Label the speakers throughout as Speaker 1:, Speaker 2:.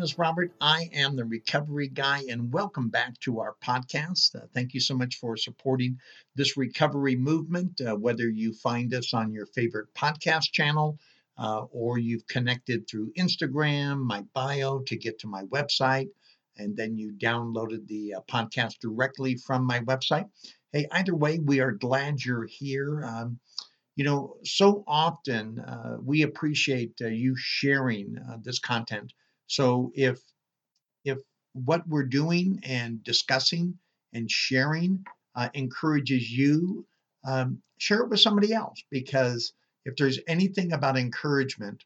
Speaker 1: Name is Robert. I am the recovery guy, and welcome back to our podcast. Uh, thank you so much for supporting this recovery movement, uh, whether you find us on your favorite podcast channel uh, or you've connected through Instagram, my bio to get to my website, and then you downloaded the uh, podcast directly from my website. Hey, either way, we are glad you're here. Um, you know, so often uh, we appreciate uh, you sharing uh, this content. So if if what we're doing and discussing and sharing uh, encourages you, um, share it with somebody else because if there's anything about encouragement,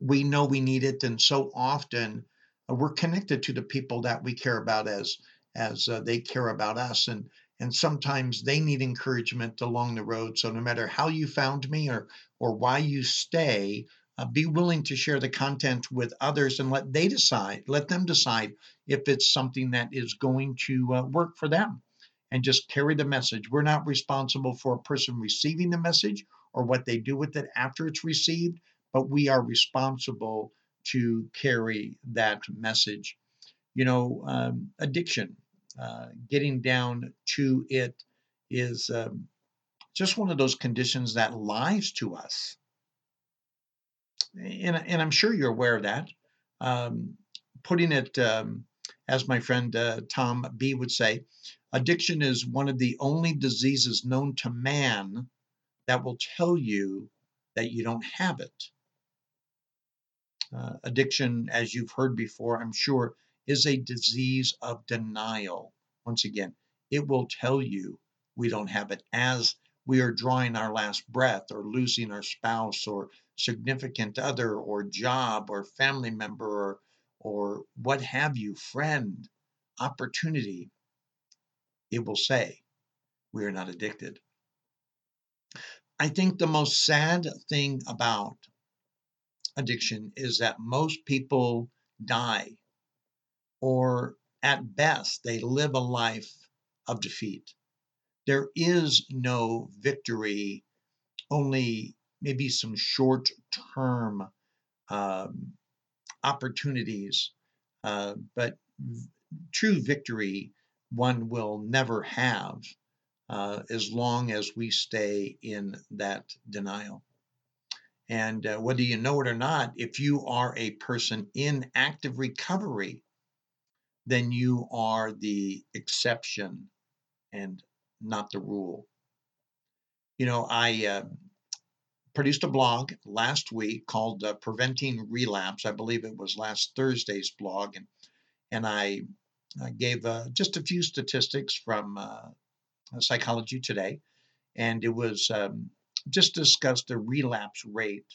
Speaker 1: we know we need it, and so often uh, we're connected to the people that we care about as as uh, they care about us, and and sometimes they need encouragement along the road. So no matter how you found me or or why you stay, uh, be willing to share the content with others and let they decide. Let them decide if it's something that is going to uh, work for them, and just carry the message. We're not responsible for a person receiving the message or what they do with it after it's received, but we are responsible to carry that message. You know, um, addiction uh, getting down to it is um, just one of those conditions that lies to us. And, and I'm sure you're aware of that. Um, putting it, um, as my friend uh, Tom B would say, addiction is one of the only diseases known to man that will tell you that you don't have it. Uh, addiction, as you've heard before, I'm sure, is a disease of denial. Once again, it will tell you we don't have it as we are drawing our last breath or losing our spouse or significant other or job or family member or, or what have you, friend, opportunity. It will say we are not addicted. I think the most sad thing about addiction is that most people die or at best they live a life of defeat. There is no victory, only maybe some short term um, opportunities, uh, but v- true victory one will never have uh, as long as we stay in that denial. And uh, whether you know it or not, if you are a person in active recovery, then you are the exception and not the rule. You know, I uh, produced a blog last week called uh, Preventing Relapse. I believe it was last Thursday's blog, and and I, I gave uh, just a few statistics from uh, Psychology Today, and it was um, just discussed the relapse rate,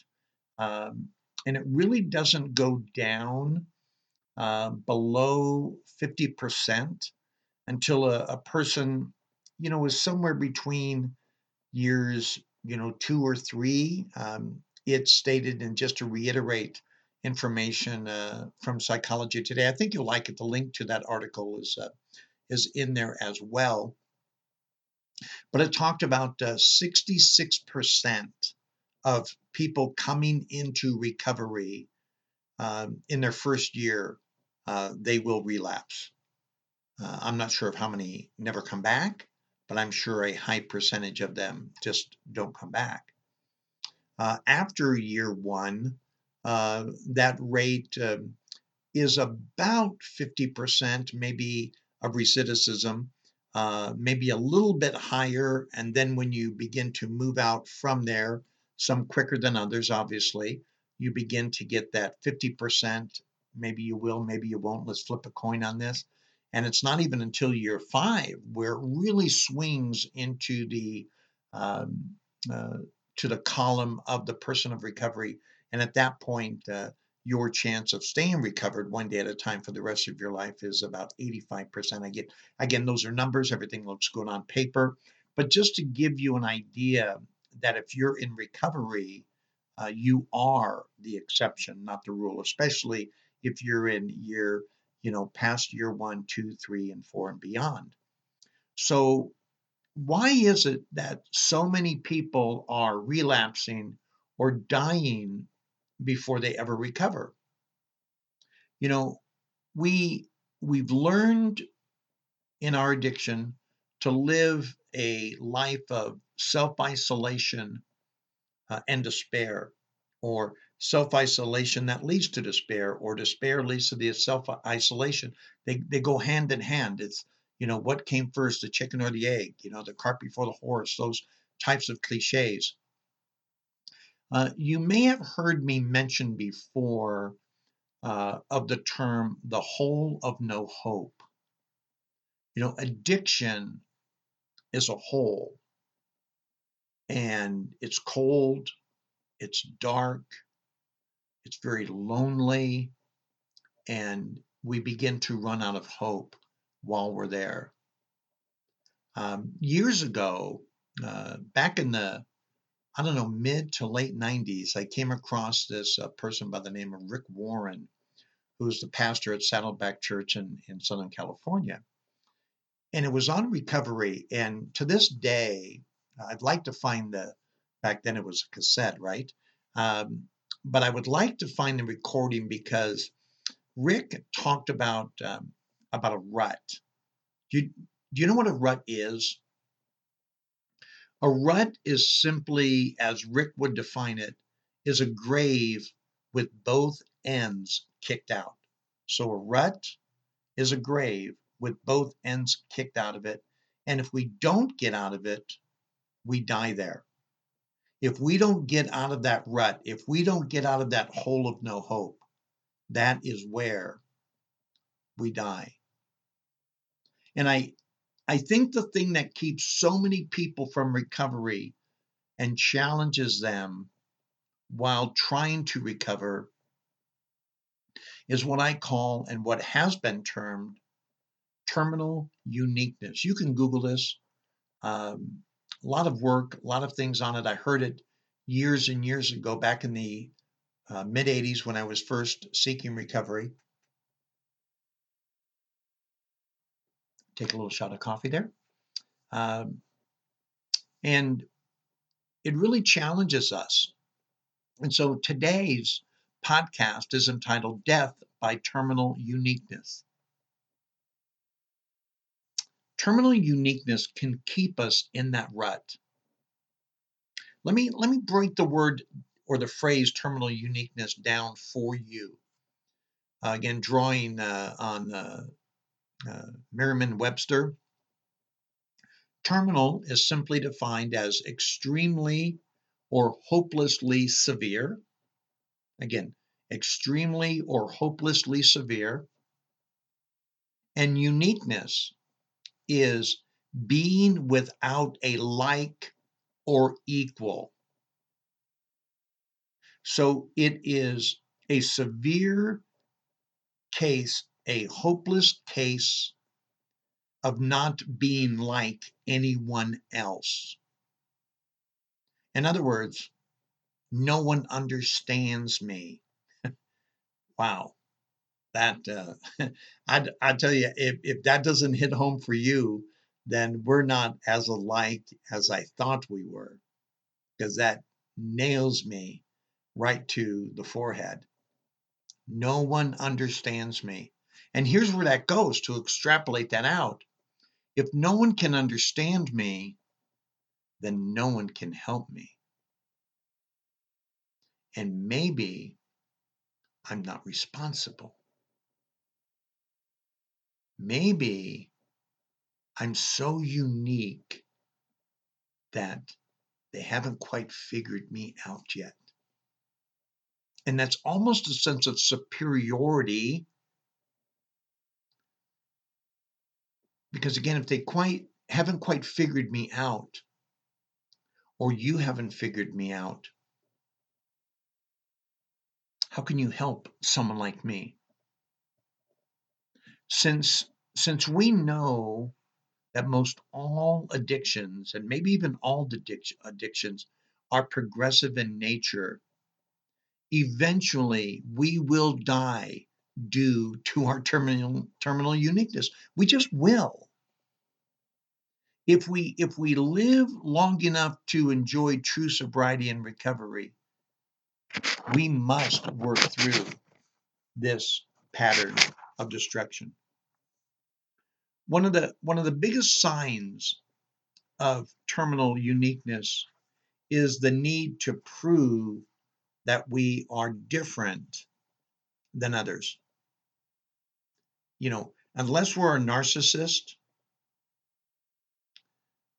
Speaker 1: um, and it really doesn't go down uh, below 50% until a, a person, you know, is somewhere between years, you know, two or three. Um, it's stated, and just to reiterate information uh, from Psychology Today, I think you'll like it. The link to that article is uh, is in there as well. But it talked about uh, 66% of people coming into recovery um, in their first year, uh, they will relapse. Uh, I'm not sure of how many never come back, but I'm sure a high percentage of them just don't come back. Uh, after year one, uh, that rate um, is about 50%, maybe, of recidivism, uh, maybe a little bit higher. And then when you begin to move out from there, some quicker than others, obviously, you begin to get that 50%. Maybe you will, maybe you won't. Let's flip a coin on this. And it's not even until year five where it really swings into the um, uh, to the column of the person of recovery. And at that point, uh, your chance of staying recovered one day at a time for the rest of your life is about 85%. I get again, those are numbers, everything looks good on paper. But just to give you an idea that if you're in recovery, uh, you are the exception, not the rule, especially if you're in year, you know, past year one, two, three, and four and beyond. So, why is it that so many people are relapsing or dying before they ever recover? You know, we we've learned in our addiction to live a life of self-isolation uh, and despair, or self isolation that leads to despair, or despair leads to the self isolation. They, they go hand in hand. It's, you know, what came first, the chicken or the egg? You know, the cart before the horse, those types of cliches. Uh, you may have heard me mention before uh, of the term the hole of no hope. You know, addiction is a hole and it's cold, it's dark, it's very lonely, and we begin to run out of hope while we're there. Um, years ago, uh, back in the I don't know mid to late 90s, I came across this uh, person by the name of Rick Warren, who's the pastor at Saddleback Church in, in Southern California. And it was on recovery. And to this day, I'd like to find the, back then it was a cassette, right? Um, but I would like to find the recording because Rick talked about um, about a rut. Do you, do you know what a rut is? A rut is simply, as Rick would define it, is a grave with both ends kicked out. So a rut is a grave with both ends kicked out of it. And if we don't get out of it, we die there. If we don't get out of that rut, if we don't get out of that hole of no hope, that is where we die. And I I think the thing that keeps so many people from recovery and challenges them while trying to recover is what I call and what has been termed terminal uniqueness. You can Google this. Um, a lot of work, a lot of things on it. I heard it years and years ago, back in the uh, mid 80s when I was first seeking recovery. Take a little shot of coffee there. Um, and it really challenges us. And so today's podcast is entitled Death by Terminal Uniqueness. Terminal uniqueness can keep us in that rut. Let me let me break the word or the phrase terminal uniqueness down for you. Uh, again, drawing uh, on uh, uh Merriam-Webster. Terminal is simply defined as extremely or hopelessly severe. Again, extremely or hopelessly severe. And uniqueness is being without a like or equal. So it is a severe case, a hopeless case of not being like anyone else. In other words, no one understands me. wow that uh, I I tell you, if if that doesn't hit home for you, then we're not as alike as I thought we were, because that nails me right to the forehead. No one understands me. And here's where that goes to extrapolate that out. If no one can understand me, then no one can help me. And maybe I'm not responsible maybe I'm so unique that they haven't quite figured me out yet. And that's almost a sense of superiority. Because again, if they quite haven't quite figured me out, or you haven't figured me out. How can you help someone like me? Since since we know that most all addictions and maybe even all addictions are progressive in nature, eventually we will die due to our terminal terminal uniqueness. We just will. If we if we live long enough to enjoy true sobriety and recovery, we must work through this pattern of destruction. One of the one of the biggest signs of terminal uniqueness is the need to prove that we are different than others. You know, unless we're a narcissist,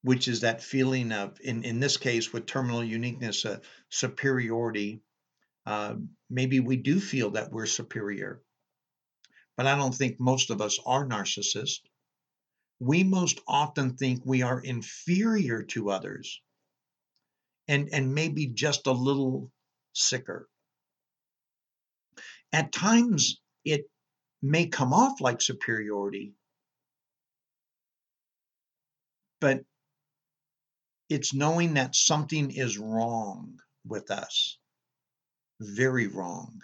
Speaker 1: which is that feeling of, in, in this case, with terminal uniqueness, uh, superiority, uh, maybe we do feel that we're superior. But I don't think most of us are narcissists. We most often think we are inferior to others and, and maybe just a little sicker. At times, it may come off like superiority, but it's knowing that something is wrong with us, very wrong.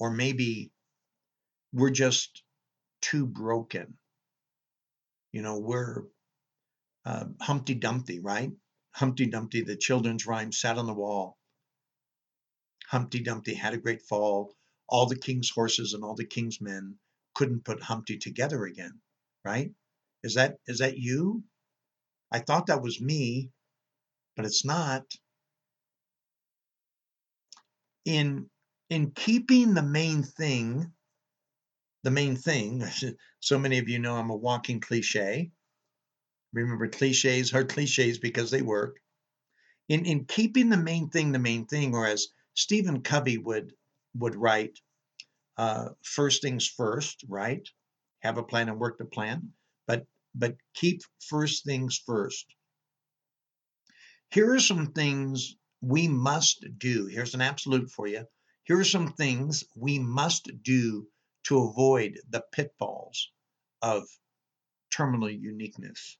Speaker 1: Or maybe we're just too broken. You know, we're uh, Humpty Dumpty, right? Humpty Dumpty, the children's rhyme, sat on the wall. Humpty Dumpty had a great fall. All the king's horses and all the king's men couldn't put Humpty together again, right? Is that is that you? I thought that was me, but it's not. In in keeping the main thing, the main thing, so many of you know I'm a walking cliche. Remember, cliches are cliches because they work. In, in keeping the main thing the main thing, or as Stephen Covey would would write, uh, first things first, right? Have a plan and work the plan, but but keep first things first. Here are some things we must do. Here's an absolute for you. Here are some things we must do to avoid the pitfalls of terminal uniqueness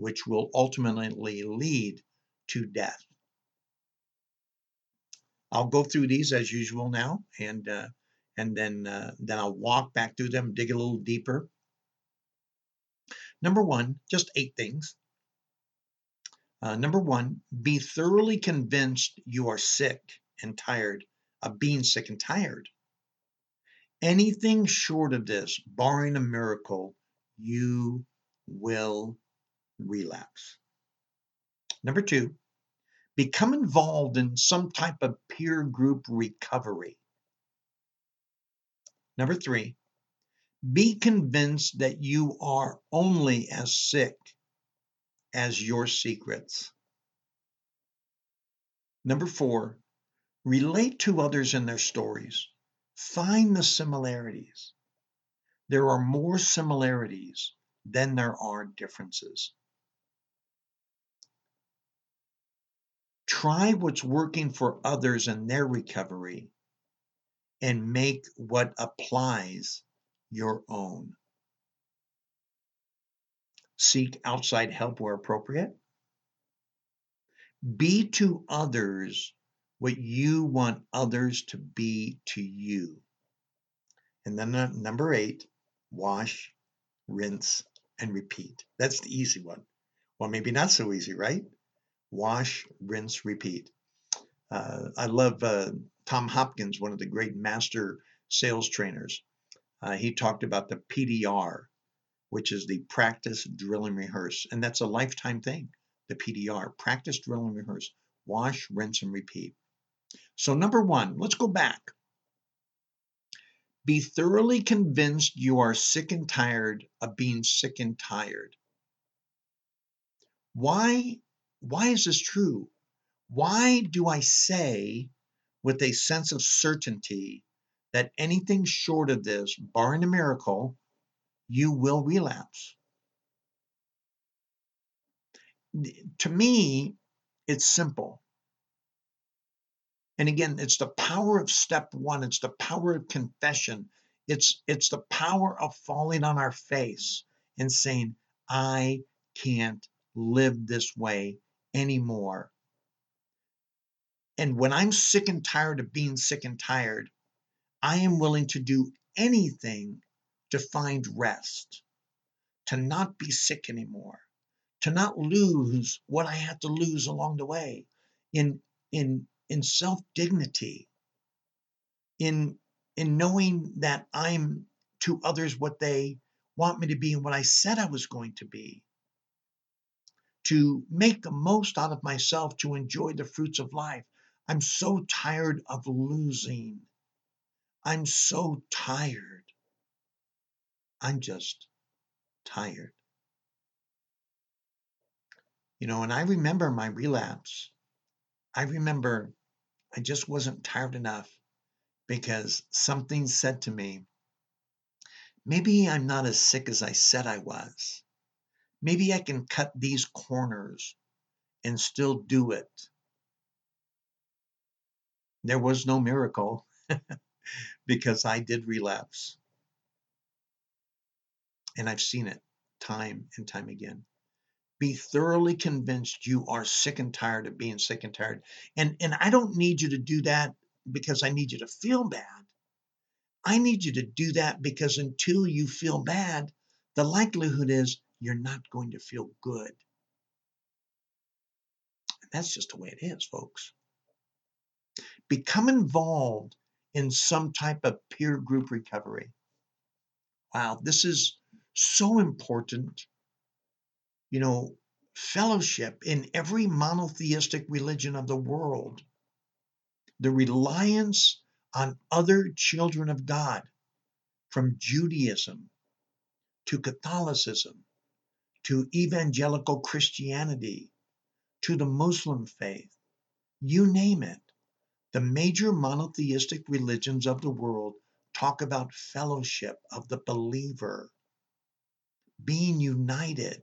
Speaker 1: which will ultimately lead to death. I'll go through these as usual now, and uh, and then uh, then I'll walk back through them, dig a little deeper. Number one, just eight things. Uh, number one, be thoroughly convinced you are sick and tired of being sick and tired. Anything short of this, barring a miracle, you will relapse. Number two, become involved in some type of peer group recovery. Number three, be convinced that you are only as sick as your secrets. Number four, relate to others in their stories. Find the similarities. There are more similarities than there are differences. Try what's working for others in their recovery and make what applies your own. Seek outside help where appropriate. Be to others what you want others to be to you. And then number eight, wash, rinse, and repeat. That's the easy one. Well, maybe not so easy, right? wash, rinse, repeat. Uh, I love uh, Tom Hopkins, one of the great master sales trainers. Uh, he talked about the PDR, which is the practice, drill, and rehearse. And that's a lifetime thing, the PDR practice, drill, and rehearse. Wash, rinse, and repeat. So, number one, let's go back. Be thoroughly convinced you are sick and tired of being sick and tired. Why why is this true? Why do I say with a sense of certainty that anything short of this, barring a miracle, you will relapse? To me, It's simple. And again, it's the power of step one, it's the power of confession, it's, it's the power of falling on our face and saying, I can't live this way anymore. And when I'm sick and tired of being sick and tired, I am willing to do anything to find rest, to not be sick anymore, to not lose what I had to lose along the way in in in self-dignity, in in knowing that I'm to others what they want me to be and what I said I was going to be. To make the most out of myself, to enjoy the fruits of life. I'm so tired of losing. I'm so tired. I'm just tired. You know, and I remember my relapse. I remember I just wasn't tired enough because something said to me, maybe I'm not as sick as I said I was. Maybe I can cut these corners and still do it. There was no miracle because I did relapse. And I've seen it time and time again. Be thoroughly convinced you are sick and tired of being sick and tired. And, and I don't need you to do that because I need you to feel bad. I need you to do that because until you feel bad, the likelihood is you're not going to feel good. And that's just the way it is, folks. Become involved in some type of peer group recovery. Wow, this is so important. You know, fellowship in every monotheistic religion of the world, the reliance on other children of God, from Judaism to Catholicism to evangelical Christianity to the Muslim faith, you name it. The major monotheistic religions of the world talk about fellowship of the believer, being united,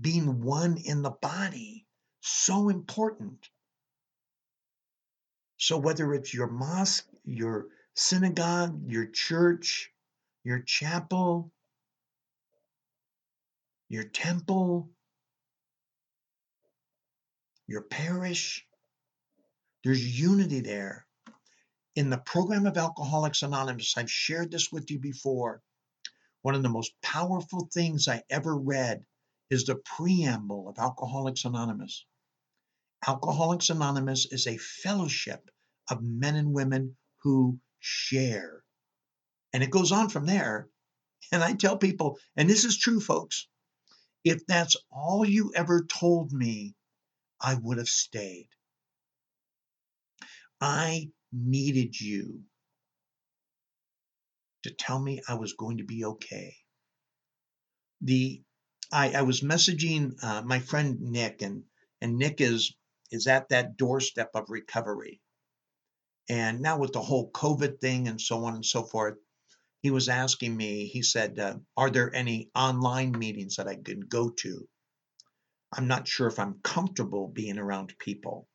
Speaker 1: being one in the body. So important. So, whether it's your mosque, your synagogue, your church, your chapel, your temple, your parish, there's unity there. In the program of Alcoholics Anonymous, I've shared this with you before. One of the most powerful things I ever read is the preamble of Alcoholics Anonymous. Alcoholics Anonymous is a fellowship of men and women who share. And it goes on from there. And I tell people, and this is true, folks, if that's all you ever told me, I would have stayed. I needed you to tell me I was going to be okay. The I, I was messaging uh, my friend Nick, and and Nick is is at that doorstep of recovery. And now with the whole COVID thing and so on and so forth, he was asking me. He said, uh, "Are there any online meetings that I can go to?" I'm not sure if I'm comfortable being around people.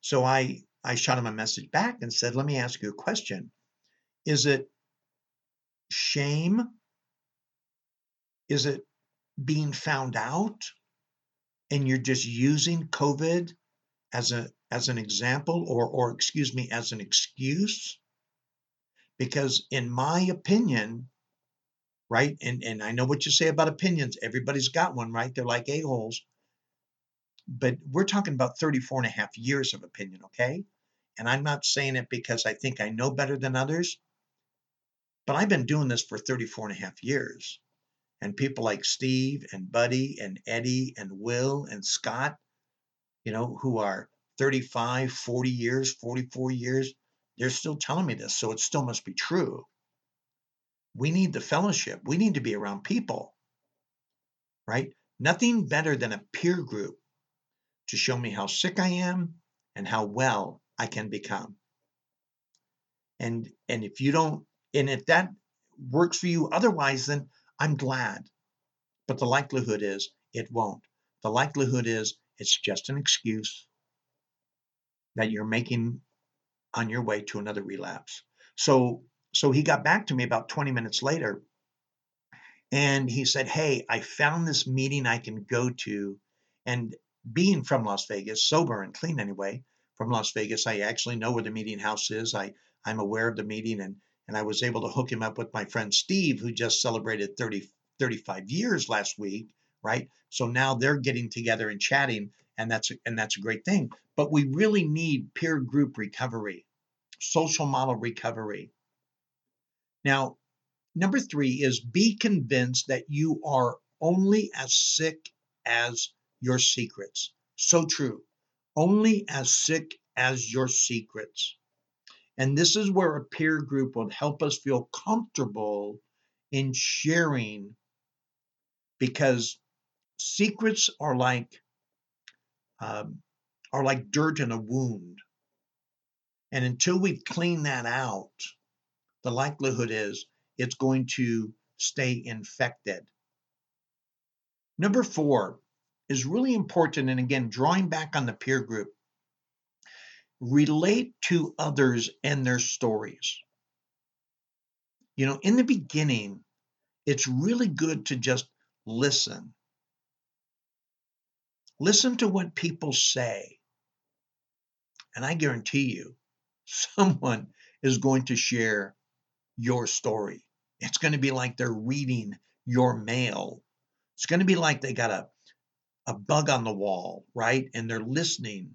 Speaker 1: So I I shot him a message back and said, "Let me ask you a question. Is it shame? Is it being found out and you're just using COVID as a as an example or or excuse me as an excuse? Because in my opinion, right? And and I know what you say about opinions. Everybody's got one, right? They're like a-holes. But we're talking about 34 and a half years of opinion, okay? And I'm not saying it because I think I know better than others, but I've been doing this for 34 and a half years. And people like Steve and Buddy and Eddie and Will and Scott, you know, who are 35, 40 years, 44 years, they're still telling me this. So it still must be true. We need the fellowship. We need to be around people, right? Nothing better than a peer group to show me how sick I am and how well I can become. And and if you don't and if that works for you otherwise then I'm glad. But the likelihood is it won't. The likelihood is It's just an excuse that you're making on your way to another relapse. So so he got back to me about 20 minutes later and he said, "Hey, I found this meeting I can go to and being from Las Vegas, sober and clean anyway, from Las Vegas, I actually know where the meeting house is. I I'm aware of the meeting and and I was able to hook him up with my friend Steve who just celebrated 30 35 years last week, right? So now they're getting together and chatting and that's a, and that's a great thing. But we really need peer group recovery, social model recovery. Now, number 3 is be convinced that you are only as sick as your secrets. So true. Only as sick as your secrets. And this is where a peer group will help us feel comfortable in sharing because secrets are like um, are like dirt in a wound. And until we clean that out, the likelihood is it's going to stay infected. Number four is really important. And again, drawing back on the peer group, relate to others and their stories. You know, in the beginning, it's really good to just listen. Listen to what people say. And I guarantee you, someone is going to share your story. It's going to be like they're reading your mail. It's going to be like they got a, a bug on the wall, right? And they're listening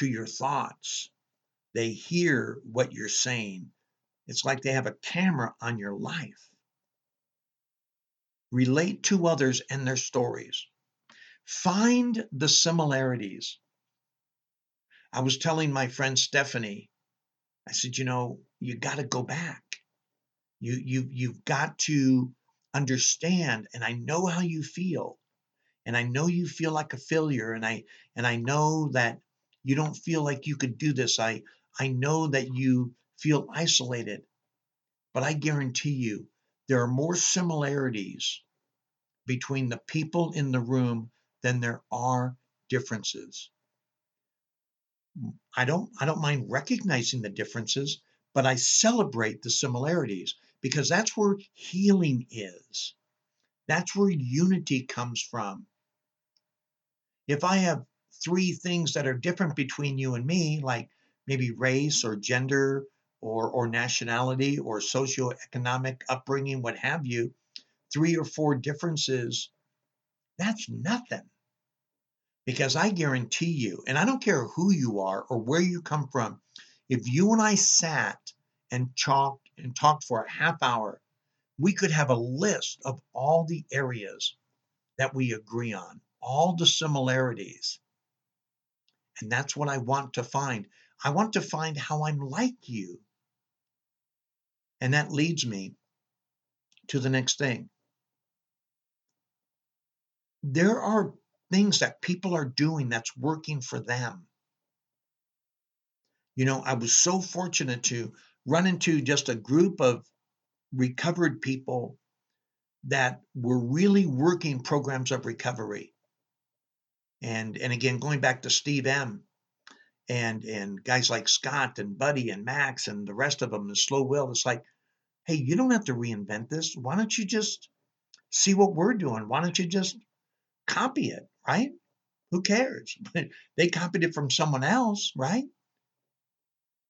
Speaker 1: to your thoughts. They hear what you're saying. It's like they have a camera on your life. Relate to others and their stories. Find the similarities. I was telling my friend Stephanie, I said, you know, you got to go back. You you you've got to understand and I know how you feel. And I know you feel like a failure and I and I know that you don't feel like you could do this. I I know that you feel isolated. But I guarantee you there are more similarities between the people in the room than there are differences. I don't I don't mind recognizing the differences, but I celebrate the similarities because that's where healing is. That's where unity comes from. If I have three things that are different between you and me, like maybe race or gender or, or nationality or socioeconomic upbringing, what have you, three or four differences, that's nothing. Because I guarantee you, and I don't care who you are or where you come from, if you and I sat and talked and talked for a half hour, we could have a list of all the areas that we agree on, all the similarities. And that's what I want to find. I want to find how I'm like you. And that leads me to the next thing. There are things that people are doing that's working for them. You know, I was so fortunate to run into just a group of recovered people that were really working programs of recovery. And and again, going back to Steve M and and guys like Scott and Buddy and Max and the rest of them and Slow Will, it's like, hey, you don't have to reinvent this. Why don't you just see what we're doing? Why don't you just copy it, right? Who cares? they copied it from someone else, right?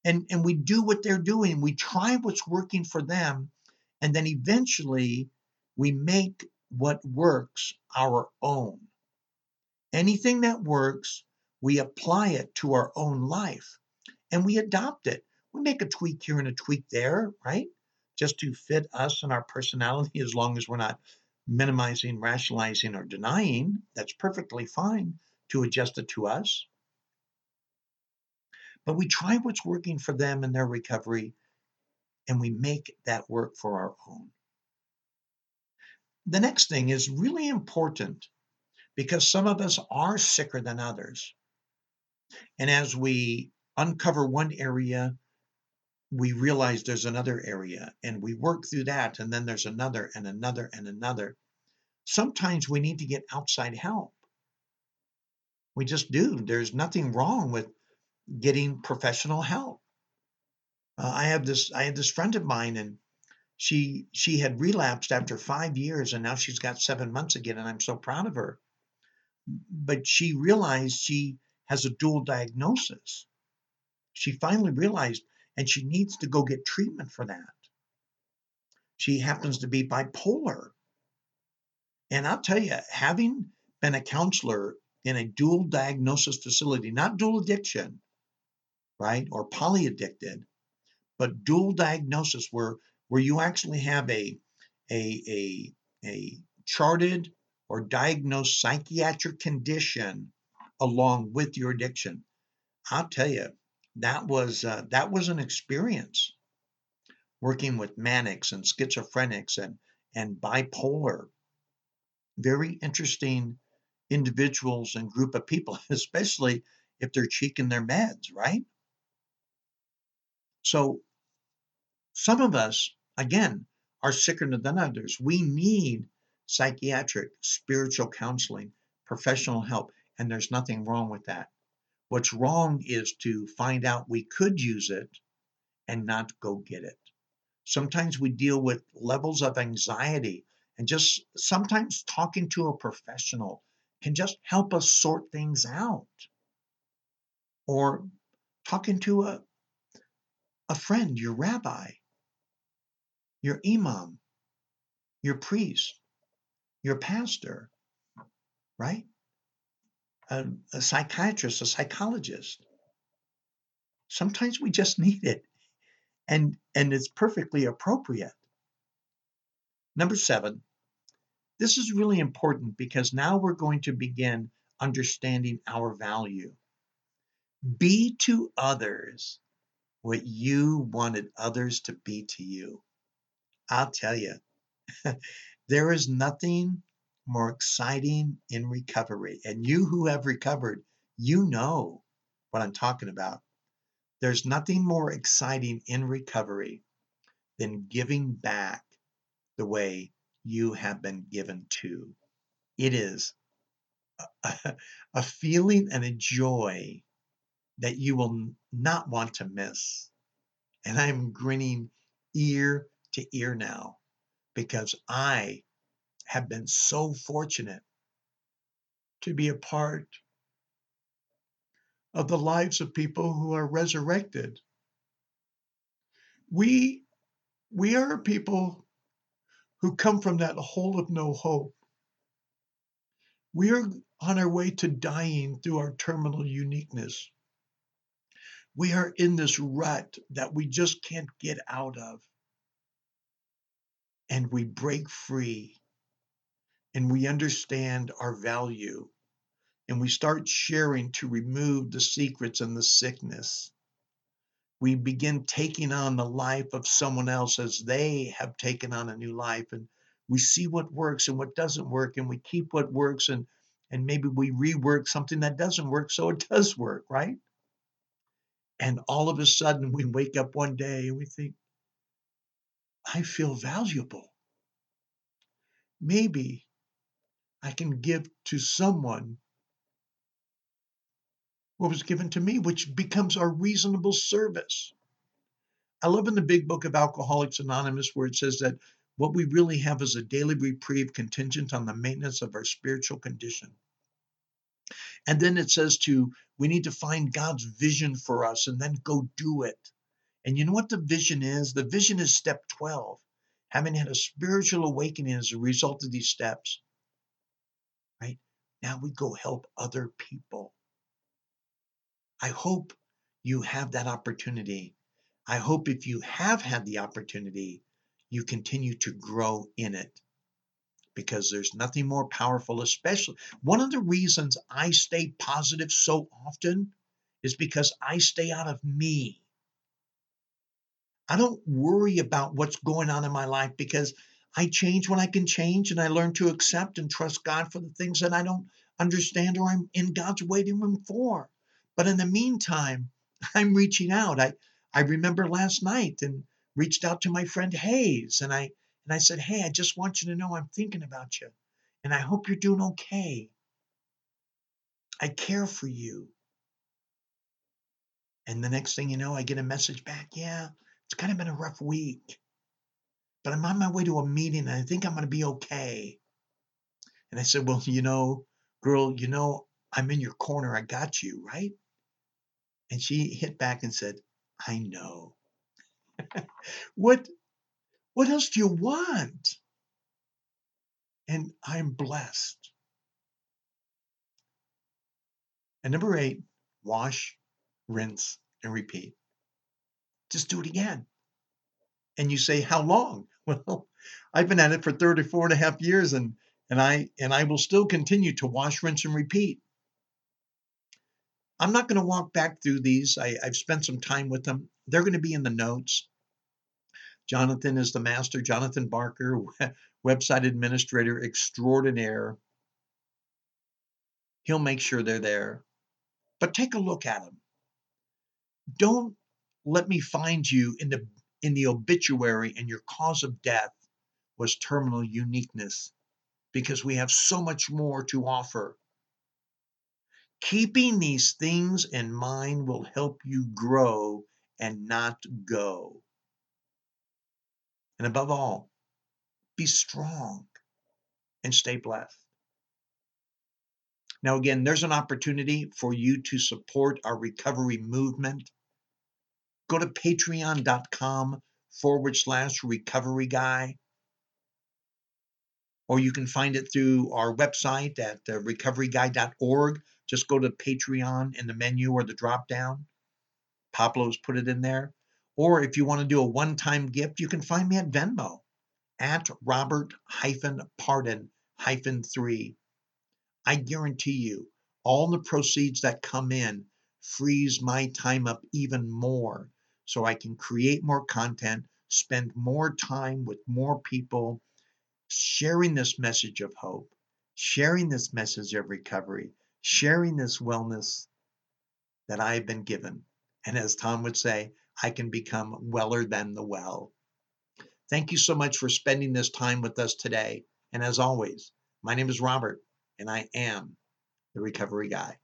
Speaker 1: And and we do what they're doing. We try what's working for them, and then eventually we make what works our own. Anything that works, we apply it to our own life and we adopt it. We make a tweak here and a tweak there, right? Just to fit us and our personality, as long as we're not minimizing, rationalizing, or denying, that's perfectly fine to adjust it to us. But we try what's working for them in their recovery and we make that work for our own. The next thing is really important because some of us are sicker than others. And as we uncover one area, we realize there's another area and we work through that, and then there's another and another and another. Sometimes we need to get outside help. We just do. There's nothing wrong with getting professional help. Uh, I have this I had this friend of mine and she she had relapsed after 5 years and now she's got 7 months again and I'm so proud of her. But she realized she has a dual diagnosis. She finally realized and she needs to go get treatment for that. She happens to be bipolar. And I'll tell you, having been a counselor in a dual diagnosis facility, not dual addiction, right, or polyaddicted, but dual diagnosis where where you actually have a a a, a charted or diagnosed psychiatric condition along with your addiction. I'll tell you, that was uh, that was an experience working with manics and schizophrenics and and bipolar. Very interesting individuals and group of people, especially if they're cheeking their meds, right? So some of us, again, are sicker than others. We need psychiatric, spiritual counseling, professional help, and there's nothing wrong with that. What's wrong is to find out we could use it and not go get it. Sometimes we deal with levels of anxiety, and just sometimes talking to a professional can just help us sort things out. Or talking to a, a friend, your rabbi, your imam, your priest, your pastor, right? A, a, psychiatrist, a psychologist. Sometimes we just need it, and and it's perfectly appropriate. Number seven, this is really important because now we're going to begin understanding our value. Be to others what you wanted others to be to you. I'll tell you, there is nothing more exciting in recovery. And you who have recovered, you know what I'm talking about. There's nothing more exciting in recovery than giving back the way you have been given to. It is a, a feeling and a joy that you will not want to miss. And I'm grinning ear to ear now because I have been so fortunate to be a part of the lives of people who are resurrected. We we are people who come from that hole of no hope. We are on our way to dying through our terminal uniqueness. We are in this rut that we just can't get out of and we break free and we understand our value and we start sharing to remove the secrets and the sickness. We begin taking on the life of someone else as they have taken on a new life and we see what works and what doesn't work and we keep what works and and maybe we rework something that doesn't work so it does work, right? And all of a sudden we wake up one day and we think, I feel valuable. Maybe I can give to someone what was given to me, which becomes our reasonable service. I love in the big book of Alcoholics Anonymous where it says that what we really have is a daily reprieve contingent on the maintenance of our spiritual condition. And then it says to, we need to find God's vision for us and then go do it. And you know what the vision is? The vision is step 12 having had a spiritual awakening as a result of these steps, right? Now we go help other people. I hope you have that opportunity. I hope if you have had the opportunity, you continue to grow in it because there's nothing more powerful, especially one of the reasons I stay positive so often is because I stay out of me. I don't worry about what's going on in my life because I change when I can change and I learn to accept and trust God for the things that I don't understand or I'm in God's waiting room for. But in the meantime, I'm reaching out. I, I remember last night and reached out to my friend Hayes and I and I said, Hey, I just want you to know I'm thinking about you and I hope you're doing okay. I care for you. And the next thing you know, I get a message back. Yeah, it's kind of been a rough week, but I'm on my way to a meeting and I think I'm going to be okay. And I said, Well, you know, girl, you know, I'm in your corner. I got you, right? And she hit back and said, I know. what what else do you want? And I'm blessed. And number eight, wash, rinse, and repeat. Just do it again. And you say, How long? Well, I've been at it for 34 and a half years and and I and I will still continue to wash, rinse, and repeat. I'm not going to walk back through these. I, I've spent some time with them. They're going to be in the notes. Jonathan is the master. Jonathan Barker, website administrator extraordinaire. He'll make sure they're there. But take a look at them. Don't let me find you in the in the obituary and your cause of death was terminal uniqueness because we have so much more to offer. Keeping these things in mind will help you grow and not go. And above all, be strong and stay blessed. Now, again, there's an opportunity for you to support our recovery movement. Go to patreon.com forward slash recovery guy or you can find it through our website at uh, recoveryguy.org. Just go to Patreon in the menu or the drop down. Pablo's put it in there. Or if you want to do a one time gift, you can find me at Venmo at Robert Pardon 3. I guarantee you, all the proceeds that come in frees my time up even more so I can create more content, spend more time with more people, sharing this message of hope, sharing this message of recovery, sharing this wellness that I have been given. And as Tom would say, I can become weller than the well. Thank you so much for spending this time with us today. And as always, my name is Robert, and I am the recovery guy.